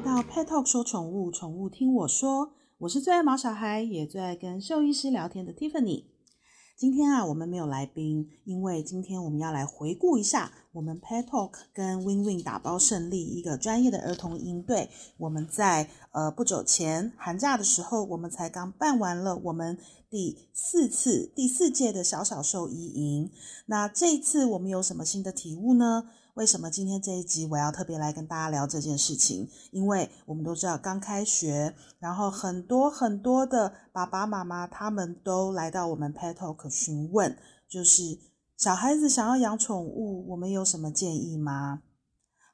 到 Pet Talk 说宠物，宠物听我说，我是最爱毛小孩，也最爱跟兽医师聊天的 Tiffany。今天啊，我们没有来宾，因为今天我们要来回顾一下我们 Pet Talk 跟 Win Win 打包胜利一个专业的儿童营队。我们在呃不久前寒假的时候，我们才刚办完了我们第四次第四届的小小兽医营。那这一次我们有什么新的体悟呢？为什么今天这一集我要特别来跟大家聊这件事情？因为我们都知道刚开学，然后很多很多的爸爸妈妈他们都来到我们 Pet Talk 询问，就是小孩子想要养宠物，我们有什么建议吗？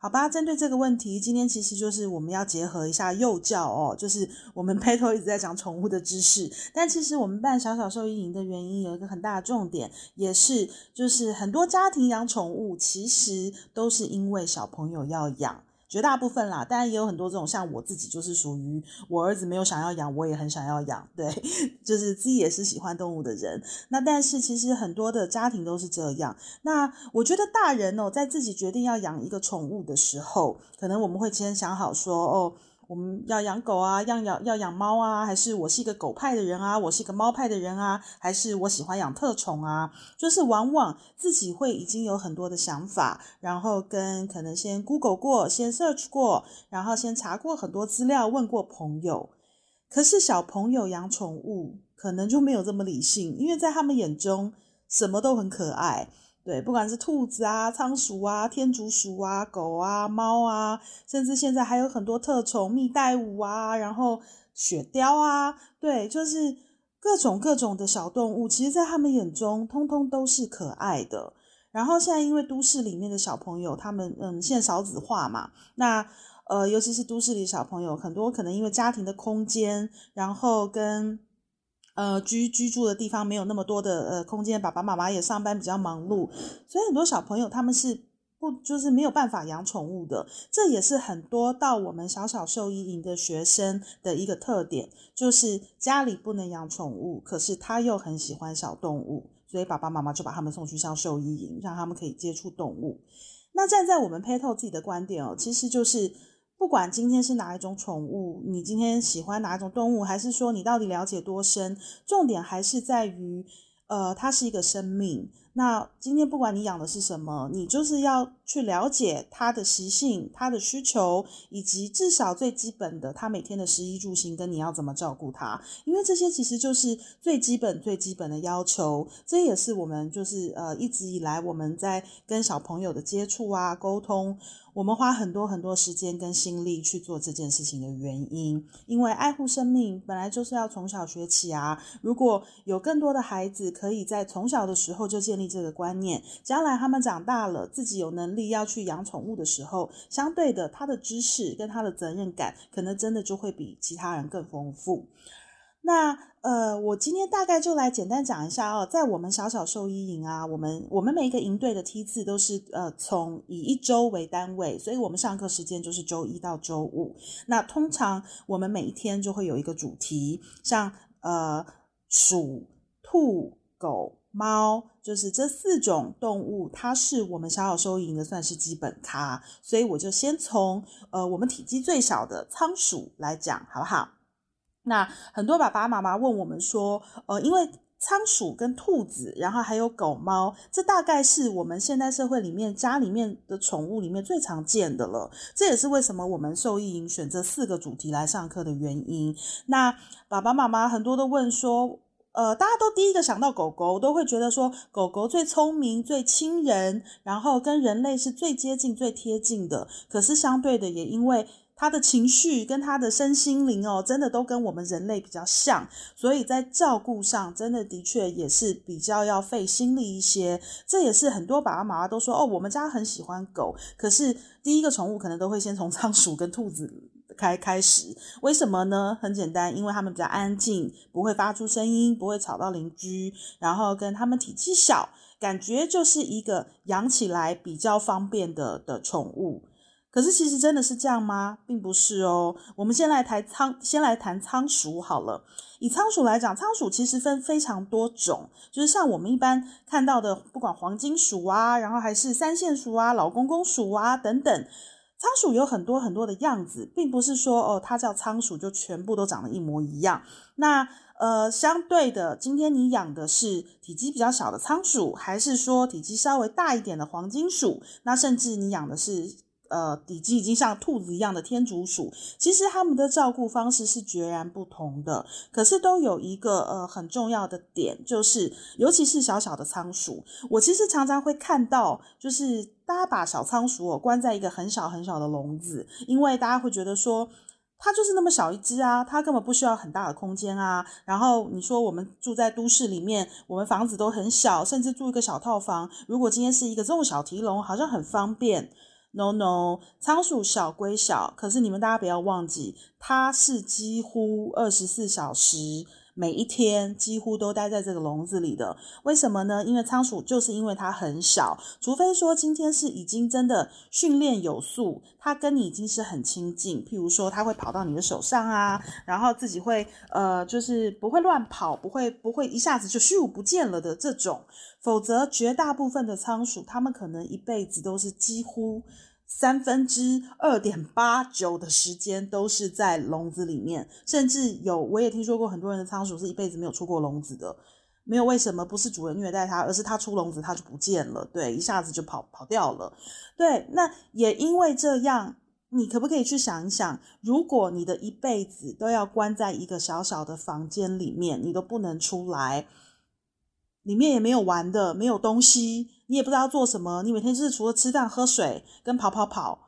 好吧，针对这个问题，今天其实就是我们要结合一下幼教哦，就是我们 Petal 一直在讲宠物的知识，但其实我们办小小兽医营的原因有一个很大的重点，也是就是很多家庭养宠物其实都是因为小朋友要养。绝大部分啦，当然也有很多这种像我自己，就是属于我儿子没有想要养，我也很想要养，对，就是自己也是喜欢动物的人。那但是其实很多的家庭都是这样。那我觉得大人哦，在自己决定要养一个宠物的时候，可能我们会先想好说哦。我们要养狗啊，要养要养猫啊，还是我是一个狗派的人啊，我是一个猫派的人啊，还是我喜欢养特宠啊？就是往往自己会已经有很多的想法，然后跟可能先 Google 过，先 search 过，然后先查过很多资料，问过朋友。可是小朋友养宠物可能就没有这么理性，因为在他们眼中什么都很可爱。对，不管是兔子啊、仓鼠啊、天竺鼠啊、狗啊、猫啊，甚至现在还有很多特宠蜜袋鼯啊，然后雪貂啊，对，就是各种各种的小动物，其实，在他们眼中，通通都是可爱的。然后现在，因为都市里面的小朋友，他们嗯，现在少子化嘛，那呃，尤其是都市里小朋友，很多可能因为家庭的空间，然后跟呃，居居住的地方没有那么多的呃空间，爸爸妈妈也上班比较忙碌，所以很多小朋友他们是不就是没有办法养宠物的。这也是很多到我们小小兽医营的学生的一个特点，就是家里不能养宠物，可是他又很喜欢小动物，所以爸爸妈妈就把他们送去上兽医营，让他们可以接触动物。那站在我们 Petal 自己的观点哦，其实就是。不管今天是哪一种宠物，你今天喜欢哪一种动物，还是说你到底了解多深，重点还是在于，呃，它是一个生命。那今天不管你养的是什么，你就是要去了解它的习性、它的需求，以及至少最基本的它每天的食衣住行，跟你要怎么照顾它，因为这些其实就是最基本、最基本的要求。这也是我们就是呃一直以来我们在跟小朋友的接触啊、沟通。我们花很多很多时间跟心力去做这件事情的原因，因为爱护生命本来就是要从小学起啊。如果有更多的孩子可以在从小的时候就建立这个观念，将来他们长大了自己有能力要去养宠物的时候，相对的他的知识跟他的责任感，可能真的就会比其他人更丰富。那呃，我今天大概就来简单讲一下哦，在我们小小兽医营啊，我们我们每一个营队的梯次都是呃从以一周为单位，所以我们上课时间就是周一到周五。那通常我们每一天就会有一个主题，像呃鼠、兔、狗、猫，就是这四种动物，它是我们小小兽医营的算是基本咖，所以我就先从呃我们体积最小的仓鼠来讲，好不好？那很多爸爸妈妈问我们说，呃，因为仓鼠跟兔子，然后还有狗猫，这大概是我们现代社会里面家里面的宠物里面最常见的了。这也是为什么我们兽医营选这四个主题来上课的原因。那爸爸妈妈很多都问说，呃，大家都第一个想到狗狗，都会觉得说狗狗最聪明、最亲人，然后跟人类是最接近、最贴近的。可是相对的，也因为他的情绪跟他的身心灵哦，真的都跟我们人类比较像，所以在照顾上，真的的确也是比较要费心力一些。这也是很多爸爸妈妈都说哦，我们家很喜欢狗，可是第一个宠物可能都会先从仓鼠跟兔子开开始。为什么呢？很简单，因为它们比较安静，不会发出声音，不会吵到邻居，然后跟它们体积小，感觉就是一个养起来比较方便的的宠物。可是其实真的是这样吗？并不是哦。我们先来谈仓，先来谈仓鼠好了。以仓鼠来讲，仓鼠其实分非常多种，就是像我们一般看到的，不管黄金鼠啊，然后还是三线鼠啊、老公公鼠啊等等，仓鼠有很多很多的样子，并不是说哦，它叫仓鼠就全部都长得一模一样。那呃，相对的，今天你养的是体积比较小的仓鼠，还是说体积稍微大一点的黄金鼠？那甚至你养的是？呃，体积已经像兔子一样的天竺鼠，其实它们的照顾方式是截然不同的。可是都有一个呃很重要的点，就是尤其是小小的仓鼠，我其实常常会看到，就是大家把小仓鼠关在一个很小很小的笼子，因为大家会觉得说，它就是那么小一只啊，它根本不需要很大的空间啊。然后你说我们住在都市里面，我们房子都很小，甚至住一个小套房，如果今天是一个这种小提笼，好像很方便。No no，仓鼠小归小，可是你们大家不要忘记，它是几乎二十四小时，每一天几乎都待在这个笼子里的。为什么呢？因为仓鼠就是因为它很小，除非说今天是已经真的训练有素，它跟你已经是很亲近，譬如说它会跑到你的手上啊，然后自己会呃，就是不会乱跑，不会不会一下子就咻不见了的这种。否则，绝大部分的仓鼠，它们可能一辈子都是几乎三分之二点八九的时间都是在笼子里面，甚至有我也听说过很多人的仓鼠是一辈子没有出过笼子的，没有为什么？不是主人虐待它，而是它出笼子它就不见了，对，一下子就跑跑掉了，对。那也因为这样，你可不可以去想一想，如果你的一辈子都要关在一个小小的房间里面，你都不能出来？里面也没有玩的，没有东西，你也不知道做什么。你每天就是除了吃饭、喝水跟跑跑跑，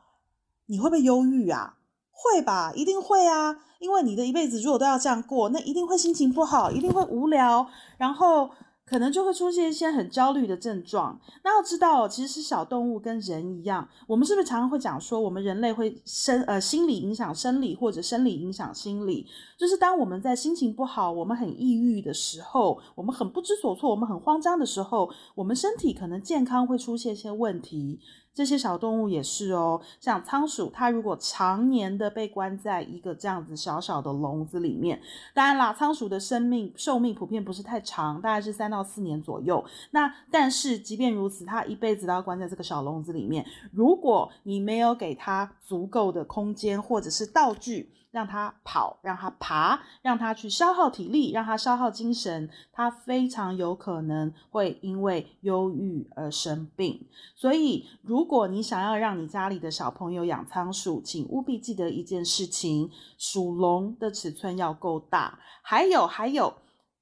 你会不会忧郁啊？会吧，一定会啊。因为你的一辈子如果都要这样过，那一定会心情不好，一定会无聊，然后。可能就会出现一些很焦虑的症状。那要知道，其实是小动物跟人一样，我们是不是常常会讲说，我们人类会生呃心理影响生理，或者生理影响心理？就是当我们在心情不好、我们很抑郁的时候，我们很不知所措、我们很慌张的时候，我们身体可能健康会出现一些问题。这些小动物也是哦，像仓鼠，它如果常年的被关在一个这样子小小的笼子里面，当然啦，仓鼠的生命寿命普遍不是太长，大概是三到四年左右。那但是即便如此，它一辈子都要关在这个小笼子里面。如果你没有给它足够的空间或者是道具，让它跑，让它爬，让它去消耗体力，让它消耗精神，它非常有可能会因为忧郁而生病。所以，如如果你想要让你家里的小朋友养仓鼠，请务必记得一件事情：鼠笼的尺寸要够大。还有，还有。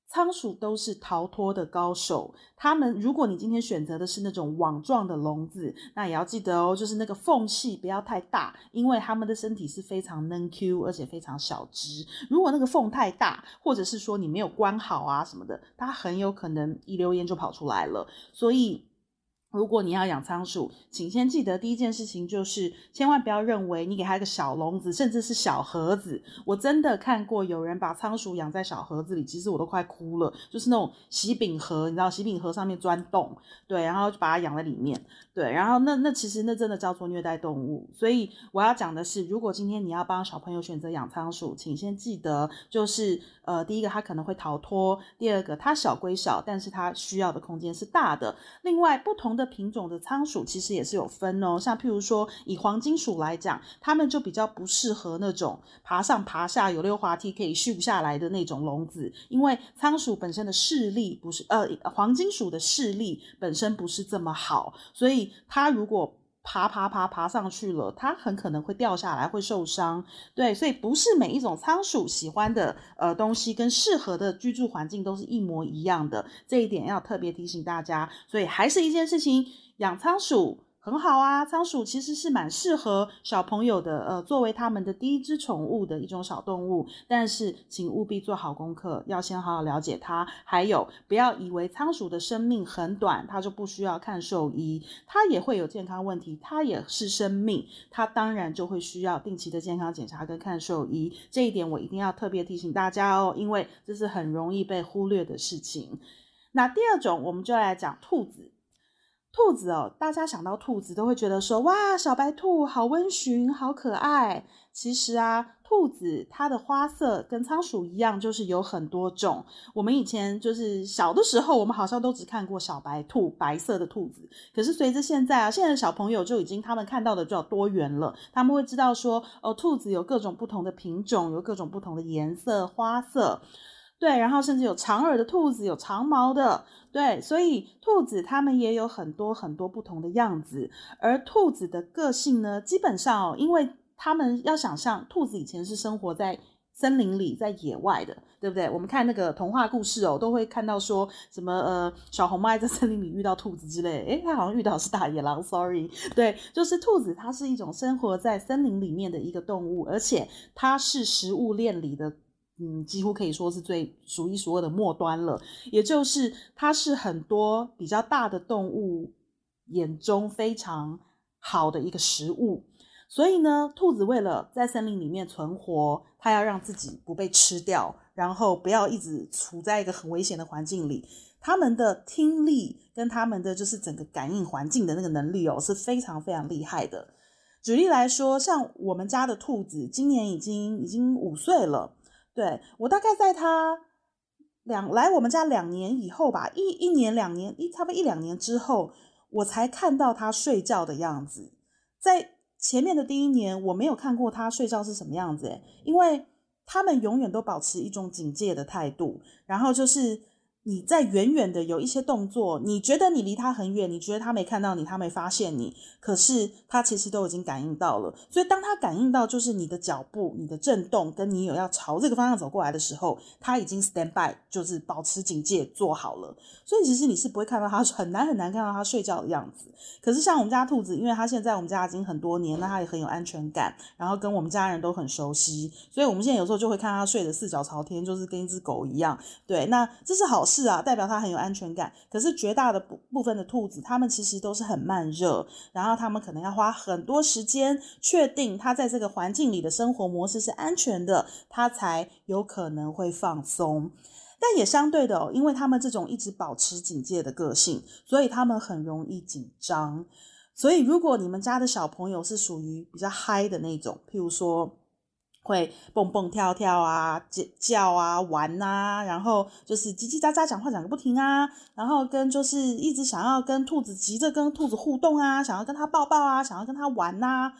仓鼠都是逃脱的高手，它们如果你今天选择的是那种网状的笼子，那也要记得哦，就是那个缝隙不要太大，因为它们的身体是非常嫩 Q，而且非常小只。如果那个缝太大，或者是说你没有关好啊什么的，它很有可能一溜烟就跑出来了。所以。如果你要养仓鼠，请先记得第一件事情就是，千万不要认为你给它一个小笼子，甚至是小盒子。我真的看过有人把仓鼠养在小盒子里，其实我都快哭了。就是那种喜饼盒，你知道喜饼盒上面钻洞，对，然后就把它养在里面，对，然后那那其实那真的叫做虐待动物。所以我要讲的是，如果今天你要帮小朋友选择养仓鼠，请先记得，就是呃，第一个它可能会逃脱，第二个它小归小，但是它需要的空间是大的。另外不同。的品种的仓鼠其实也是有分哦，像譬如说以黄金鼠来讲，它们就比较不适合那种爬上爬下有溜滑梯可以续不下来的那种笼子，因为仓鼠本身的视力不是呃黄金鼠的视力本身不是这么好，所以它如果爬爬爬爬上去了，它很可能会掉下来，会受伤。对，所以不是每一种仓鼠喜欢的呃东西跟适合的居住环境都是一模一样的，这一点要特别提醒大家。所以还是一件事情，养仓鼠。很好啊，仓鼠其实是蛮适合小朋友的，呃，作为他们的第一只宠物的一种小动物。但是，请务必做好功课，要先好好了解它。还有，不要以为仓鼠的生命很短，它就不需要看兽医，它也会有健康问题，它也是生命，它当然就会需要定期的健康检查跟看兽医。这一点我一定要特别提醒大家哦，因为这是很容易被忽略的事情。那第二种，我们就来讲兔子。兔子哦，大家想到兔子都会觉得说，哇，小白兔好温驯，好可爱。其实啊。兔子它的花色跟仓鼠一样，就是有很多种。我们以前就是小的时候，我们好像都只看过小白兔，白色的兔子。可是随着现在啊，现在的小朋友就已经他们看到的就要多元了，他们会知道说，哦，兔子有各种不同的品种，有各种不同的颜色、花色。对，然后甚至有长耳的兔子，有长毛的，对，所以兔子它们也有很多很多不同的样子。而兔子的个性呢，基本上哦，因为它们要想象，兔子以前是生活在森林里，在野外的，对不对？我们看那个童话故事哦，都会看到说什么呃，小红帽在森林里遇到兔子之类，诶，它好像遇到是大野狼，sorry，对，就是兔子，它是一种生活在森林里面的一个动物，而且它是食物链里的。嗯，几乎可以说是最数一数二的末端了，也就是它是很多比较大的动物眼中非常好的一个食物。所以呢，兔子为了在森林里面存活，它要让自己不被吃掉，然后不要一直处在一个很危险的环境里。它们的听力跟它们的就是整个感应环境的那个能力哦，是非常非常厉害的。举例来说，像我们家的兔子，今年已经已经五岁了。对我大概在他两来我们家两年以后吧，一一年两年一差不多一两年之后，我才看到他睡觉的样子。在前面的第一年，我没有看过他睡觉是什么样子，因为他们永远都保持一种警戒的态度，然后就是。你在远远的有一些动作，你觉得你离他很远，你觉得他没看到你，他没发现你，可是他其实都已经感应到了。所以当他感应到就是你的脚步、你的震动，跟你有要朝这个方向走过来的时候，他已经 stand by，就是保持警戒，做好了。所以其实你是不会看到他很难很难看到他睡觉的样子。可是像我们家兔子，因为它现在我们家已经很多年，那它也很有安全感，然后跟我们家人都很熟悉，所以我们现在有时候就会看它睡得四脚朝天，就是跟一只狗一样。对，那这是好事。是啊，代表它很有安全感。可是绝大的部部分的兔子，它们其实都是很慢热，然后它们可能要花很多时间确定它在这个环境里的生活模式是安全的，它才有可能会放松。但也相对的，因为它们这种一直保持警戒的个性，所以它们很容易紧张。所以如果你们家的小朋友是属于比较嗨的那种，譬如说。会蹦蹦跳跳啊，叫啊，玩呐，然后就是叽叽喳喳讲话讲个不停啊，然后跟就是一直想要跟兔子急着跟兔子互动啊，想要跟它抱抱啊，想要跟它玩呐。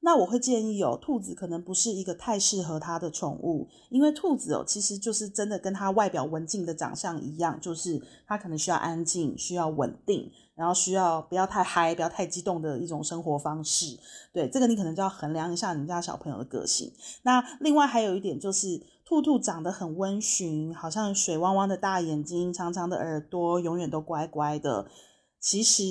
那我会建议哦，兔子可能不是一个太适合它的宠物，因为兔子哦，其实就是真的跟它外表文静的长相一样，就是它可能需要安静，需要稳定，然后需要不要太嗨，不要太激动的一种生活方式。对，这个你可能就要衡量一下你家小朋友的个性。那另外还有一点就是，兔兔长得很温驯，好像水汪汪的大眼睛，长长的耳朵，永远都乖乖的。其实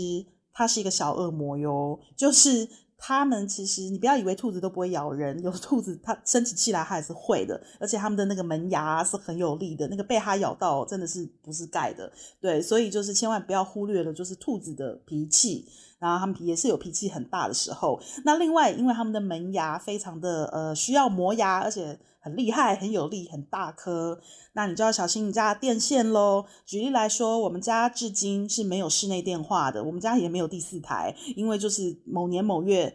它是一个小恶魔哟，就是。他们其实，你不要以为兔子都不会咬人，有兔子它生起气来它也是会的，而且他们的那个门牙是很有力的，那个被它咬到真的是不是盖的，对，所以就是千万不要忽略了，就是兔子的脾气。然后他们也是有脾气很大的时候。那另外，因为他们的门牙非常的呃需要磨牙，而且很厉害、很有力、很大颗，那你就要小心你家的电线喽。举例来说，我们家至今是没有室内电话的，我们家也没有第四台，因为就是某年某月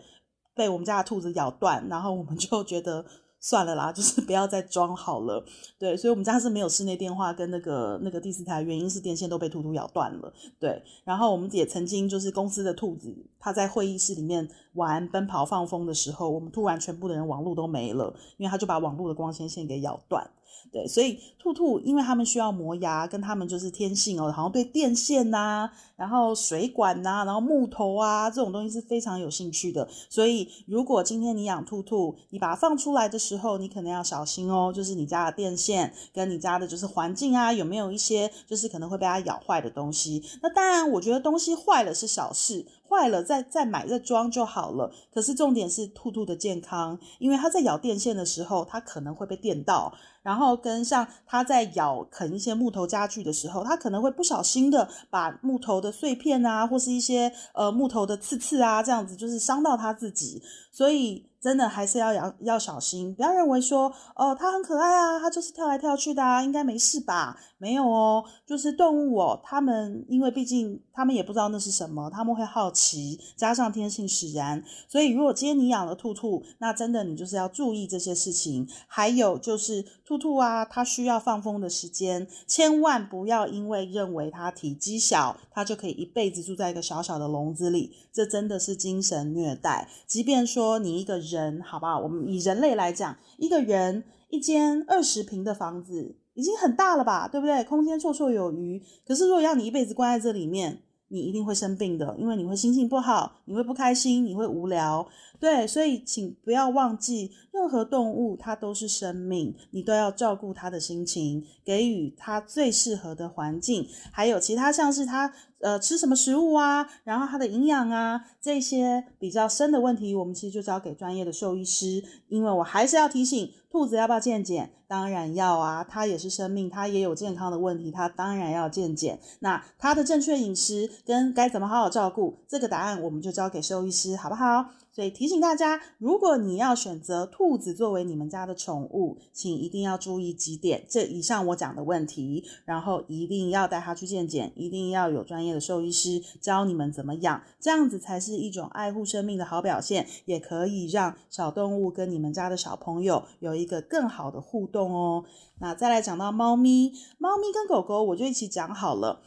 被我们家的兔子咬断，然后我们就觉得。算了啦，就是不要再装好了。对，所以我们家是没有室内电话跟那个那个第四台，原因是电线都被兔兔咬断了。对，然后我们也曾经就是公司的兔子，它在会议室里面玩奔跑放风的时候，我们突然全部的人网络都没了，因为它就把网络的光纤线给咬断。对，所以兔兔因为他们需要磨牙，跟他们就是天性哦，好像对电线呐，然后水管呐，然后木头啊这种东西是非常有兴趣的。所以如果今天你养兔兔，你把它放出来的时候，你可能要小心哦，就是你家的电线跟你家的就是环境啊，有没有一些就是可能会被它咬坏的东西？那当然，我觉得东西坏了是小事。坏了再再买再装就好了。可是重点是兔兔的健康，因为它在咬电线的时候，它可能会被电到。然后跟像它在咬啃一些木头家具的时候，它可能会不小心的把木头的碎片啊，或是一些呃木头的刺刺啊，这样子就是伤到他自己。所以真的还是要要要小心，不要认为说哦，它很可爱啊，它就是跳来跳去的啊，应该没事吧？没有哦，就是动物哦，它们因为毕竟它们也不知道那是什么，他们会好奇，加上天性使然，所以如果今天你养了兔兔，那真的你就是要注意这些事情。还有就是兔兔啊，它需要放风的时间，千万不要因为认为它体积小，它就可以一辈子住在一个小小的笼子里，这真的是精神虐待。即便说你一个。人，好不好？我们以人类来讲，一个人一间二十平的房子已经很大了吧，对不对？空间绰绰有余。可是如果要你一辈子关在这里面，你一定会生病的，因为你会心情不好，你会不开心，你会无聊。对，所以请不要忘记，任何动物它都是生命，你都要照顾它的心情，给予它最适合的环境，还有其他像是它呃吃什么食物啊，然后它的营养啊这些比较深的问题，我们其实就交给专业的兽医师。因为我还是要提醒，兔子要不要健检？当然要啊，它也是生命，它也有健康的问题，它当然要健检。那它的正确饮食跟该怎么好好照顾，这个答案我们就交给兽医师，好不好？所以提醒大家，如果你要选择兔子作为你们家的宠物，请一定要注意几点。这以上我讲的问题，然后一定要带它去见检，一定要有专业的兽医师教你们怎么养，这样子才是一种爱护生命的好表现，也可以让小动物跟你们家的小朋友有一个更好的互动哦。那再来讲到猫咪，猫咪跟狗狗，我就一起讲好了。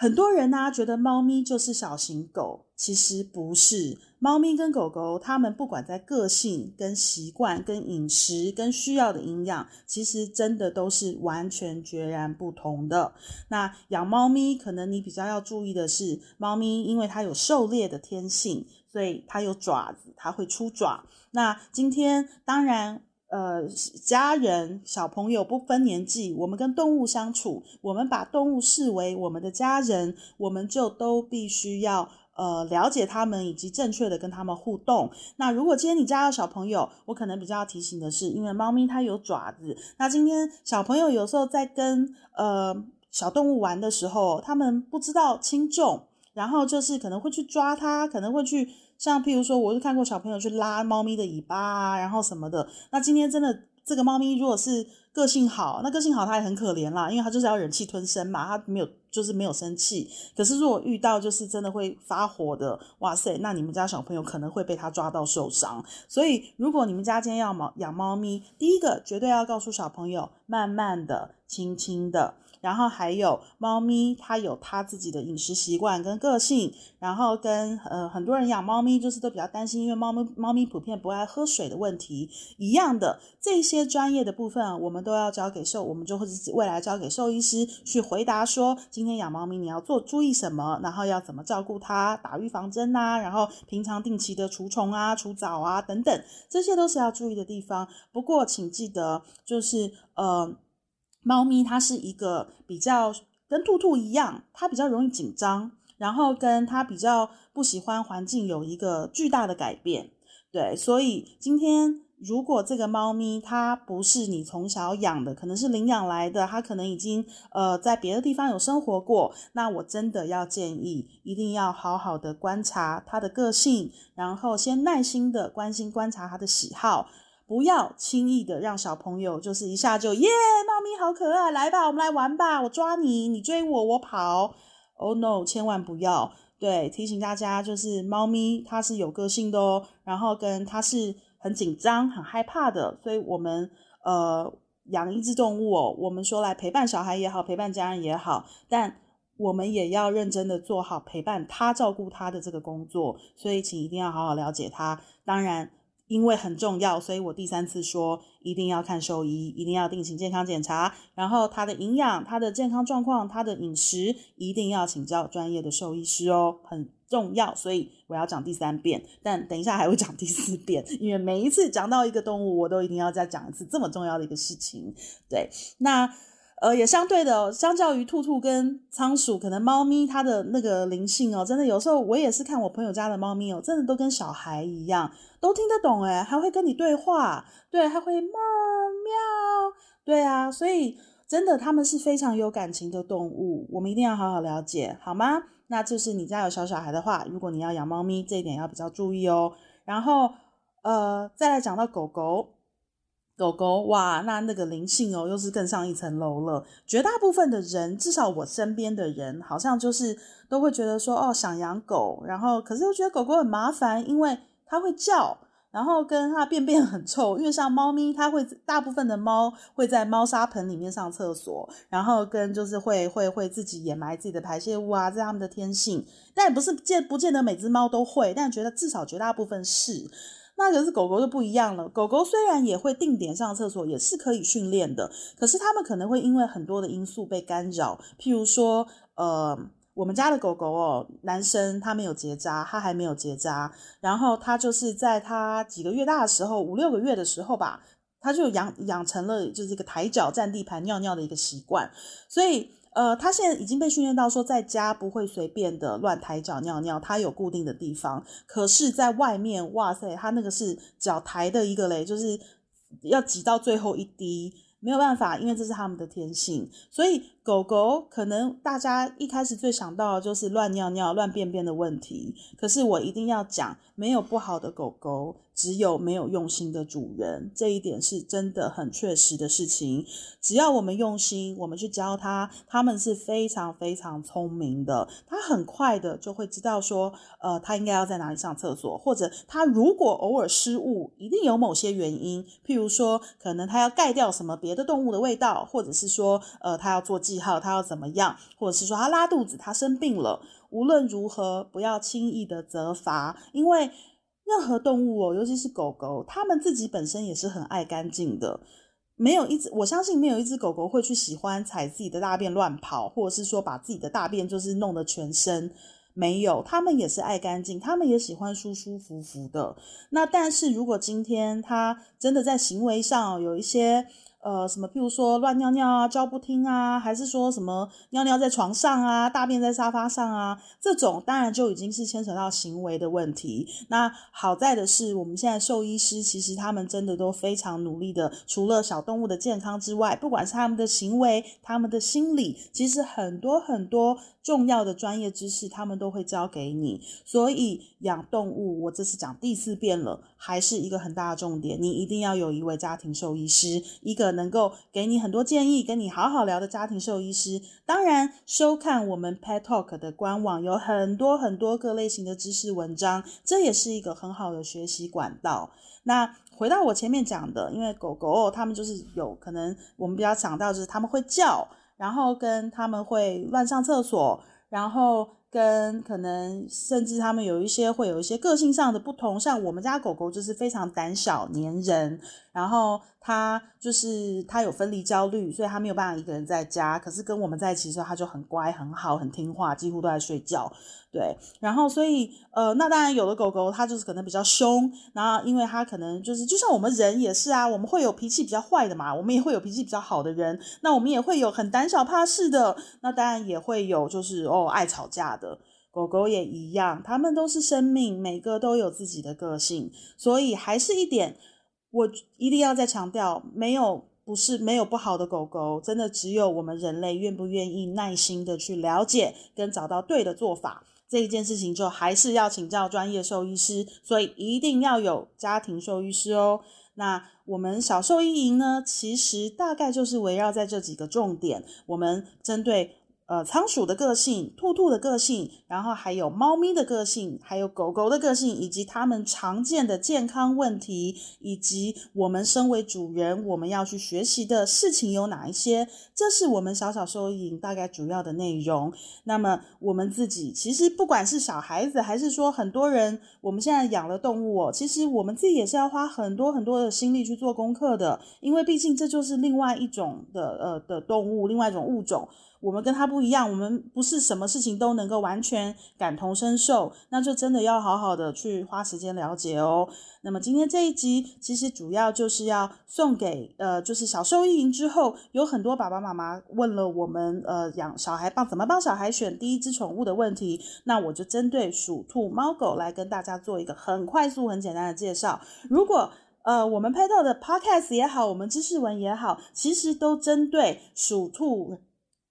很多人呢觉得猫咪就是小型狗，其实不是。猫咪跟狗狗，它们不管在个性、跟习惯、跟饮食、跟需要的营养，其实真的都是完全截然不同的。那养猫咪，可能你比较要注意的是，猫咪因为它有狩猎的天性，所以它有爪子，它会出爪。那今天当然。呃，家人、小朋友不分年纪，我们跟动物相处，我们把动物视为我们的家人，我们就都必须要呃了解他们，以及正确的跟他们互动。那如果今天你家有小朋友，我可能比较提醒的是，因为猫咪它有爪子，那今天小朋友有时候在跟呃小动物玩的时候，他们不知道轻重，然后就是可能会去抓它，可能会去。像譬如说，我是看过小朋友去拉猫咪的尾巴啊，然后什么的。那今天真的这个猫咪如果是个性好，那个性好它也很可怜啦，因为它就是要忍气吞声嘛，它没有就是没有生气。可是如果遇到就是真的会发火的，哇塞，那你们家小朋友可能会被它抓到受伤。所以如果你们家今天要猫养猫咪，第一个绝对要告诉小朋友，慢慢的、轻轻的。然后还有猫咪，它有它自己的饮食习惯跟个性，然后跟呃很多人养猫咪就是都比较担心，因为猫咪猫咪普遍不爱喝水的问题一样的，这些专业的部分我们都要交给兽，我们就会未来交给兽医师去回答说，今天养猫咪你要做注意什么，然后要怎么照顾它，打预防针啊，然后平常定期的除虫啊、除藻啊等等，这些都是要注意的地方。不过请记得，就是呃。猫咪它是一个比较跟兔兔一样，它比较容易紧张，然后跟它比较不喜欢环境有一个巨大的改变。对，所以今天如果这个猫咪它不是你从小养的，可能是领养来的，它可能已经呃在别的地方有生活过，那我真的要建议，一定要好好的观察它的个性，然后先耐心的关心观察它的喜好。不要轻易的让小朋友就是一下就耶，猫咪好可爱，来吧，我们来玩吧，我抓你，你追我，我跑。Oh no，千万不要。对，提醒大家，就是猫咪它是有个性的哦，然后跟它是很紧张、很害怕的，所以我们呃养一只动物，我们说来陪伴小孩也好，陪伴家人也好，但我们也要认真的做好陪伴他、照顾他的这个工作，所以请一定要好好了解他。当然。因为很重要，所以我第三次说一定要看兽医，一定要定期健康检查，然后他的营养、他的健康状况、他的饮食一定要请教专业的兽医师哦，很重要。所以我要讲第三遍，但等一下还会讲第四遍，因为每一次讲到一个动物，我都一定要再讲一次这么重要的一个事情。对，那。呃，也相对的，相较于兔兔跟仓鼠，可能猫咪它的那个灵性哦，真的有时候我也是看我朋友家的猫咪哦，真的都跟小孩一样，都听得懂诶还会跟你对话，对，还会喵喵，对啊，所以真的他们是非常有感情的动物，我们一定要好好了解，好吗？那就是你家有小小孩的话，如果你要养猫咪，这一点要比较注意哦。然后。呃，再来讲到狗狗。狗狗哇，那那个灵性哦，又是更上一层楼了。绝大部分的人，至少我身边的人，好像就是都会觉得说，哦，想养狗，然后可是又觉得狗狗很麻烦，因为它会叫，然后跟它便便很臭。因为像猫咪，它会大部分的猫会在猫砂盆里面上厕所，然后跟就是会会会自己掩埋自己的排泄物啊，这是它们的天性。但也不是见不见得每只猫都会，但觉得至少绝大部分是。那可是狗狗就不一样了。狗狗虽然也会定点上厕所，也是可以训练的，可是它们可能会因为很多的因素被干扰。譬如说，呃，我们家的狗狗哦，男生他没有结扎，他还没有结扎，然后他就是在他几个月大的时候，五六个月的时候吧，他就养养成了就是一个抬脚占地盘尿尿的一个习惯，所以。呃，他现在已经被训练到说，在家不会随便的乱抬脚尿尿，他有固定的地方。可是，在外面，哇塞，他那个是脚抬的一个嘞，就是要挤到最后一滴，没有办法，因为这是他们的天性。所以，狗狗可能大家一开始最想到的就是乱尿尿、乱便便的问题。可是，我一定要讲，没有不好的狗狗。只有没有用心的主人，这一点是真的很确实的事情。只要我们用心，我们去教它，它们是非常非常聪明的。它很快的就会知道说，呃，它应该要在哪里上厕所，或者它如果偶尔失误，一定有某些原因。譬如说，可能它要盖掉什么别的动物的味道，或者是说，呃，它要做记号，他要怎么样，或者是说他拉肚子，他生病了。无论如何，不要轻易的责罚，因为。任何动物哦，尤其是狗狗，它们自己本身也是很爱干净的。没有一只，我相信没有一只狗狗会去喜欢踩自己的大便乱跑，或者是说把自己的大便就是弄得全身没有。它们也是爱干净，它们也喜欢舒舒服服的。那但是如果今天它真的在行为上有一些，呃，什么？譬如说乱尿尿啊，叫不听啊，还是说什么尿尿在床上啊，大便在沙发上啊？这种当然就已经是牵扯到行为的问题。那好在的是，我们现在兽医师其实他们真的都非常努力的，除了小动物的健康之外，不管是他们的行为、他们的心理，其实很多很多重要的专业知识，他们都会教给你。所以养动物，我这是讲第四遍了，还是一个很大的重点。你一定要有一位家庭兽医师，一个。能够给你很多建议，跟你好好聊的家庭兽医师。当然，收看我们 Pet Talk 的官网有很多很多各类型的知识文章，这也是一个很好的学习管道。那回到我前面讲的，因为狗狗它们就是有可能，我们比较想到就是他们会叫，然后跟他们会乱上厕所，然后。跟可能甚至他们有一些会有一些个性上的不同，像我们家狗狗就是非常胆小粘人，然后它就是它有分离焦虑，所以它没有办法一个人在家。可是跟我们在一起的时候，它就很乖很好很听话，几乎都在睡觉。对，然后所以呃，那当然有的狗狗它就是可能比较凶，然后因为它可能就是就像我们人也是啊，我们会有脾气比较坏的嘛，我们也会有脾气比较好的人，那我们也会有很胆小怕事的，那当然也会有就是哦爱吵架的狗狗也一样，它们都是生命，每个都有自己的个性，所以还是一点，我一定要再强调，没有不是没有不好的狗狗，真的只有我们人类愿不愿意耐心的去了解跟找到对的做法。这一件事情就还是要请教专业兽医师，所以一定要有家庭兽医师哦。那我们小兽医营呢，其实大概就是围绕在这几个重点，我们针对。呃，仓鼠的个性、兔兔的个性，然后还有猫咪的个性，还有狗狗的个性，以及它们常见的健康问题，以及我们身为主人，我们要去学习的事情有哪一些？这是我们小小收银大概主要的内容。那么我们自己其实不管是小孩子，还是说很多人，我们现在养了动物哦，其实我们自己也是要花很多很多的心力去做功课的，因为毕竟这就是另外一种的呃的动物，另外一种物种。我们跟他不一样，我们不是什么事情都能够完全感同身受，那就真的要好好的去花时间了解哦。那么今天这一集其实主要就是要送给呃，就是小兽医营之后，有很多爸爸妈妈问了我们呃养小孩帮怎么帮小孩选第一只宠物的问题，那我就针对鼠兔猫狗来跟大家做一个很快速很简单的介绍。如果呃我们拍到的 podcast 也好，我们知识文也好，其实都针对鼠兔。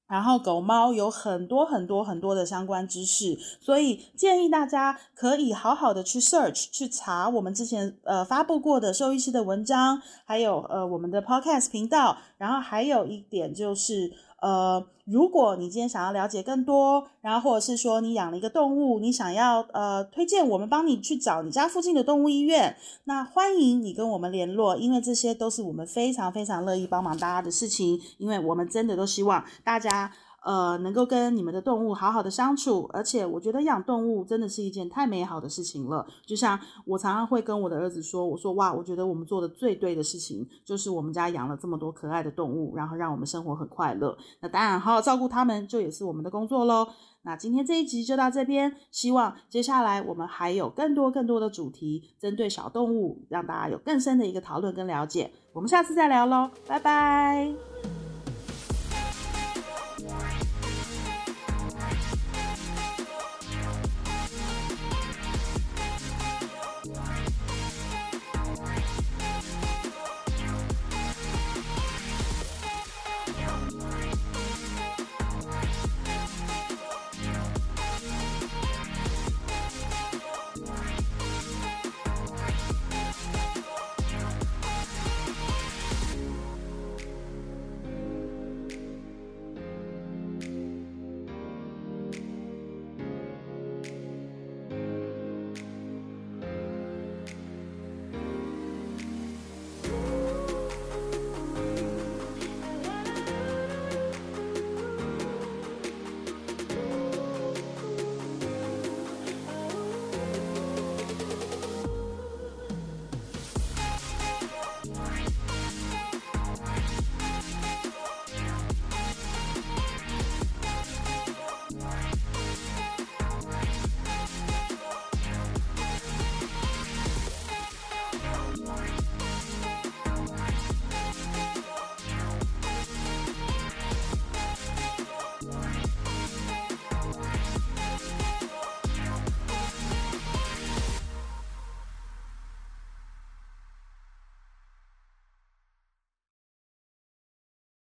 然后狗猫有很多很多很多的相关知识，所以建议大家可以好好的去 search 去查我们之前呃发布过的兽医师的文章，还有呃我们的 podcast 频道。然后还有一点就是呃，如果你今天想要了解更多，然后或者是说你养了一个动物，你想要呃推荐我们帮你去找你家附近的动物医院，那欢迎你跟我们联络，因为这些都是我们非常非常乐意帮忙大家的事情，因为我们真的都希望大家。呃，能够跟你们的动物好好的相处，而且我觉得养动物真的是一件太美好的事情了。就像我常常会跟我的儿子说，我说哇，我觉得我们做的最对的事情，就是我们家养了这么多可爱的动物，然后让我们生活很快乐。那当然，好好照顾他们，就也是我们的工作喽。那今天这一集就到这边，希望接下来我们还有更多更多的主题，针对小动物，让大家有更深的一个讨论跟了解。我们下次再聊喽，拜拜。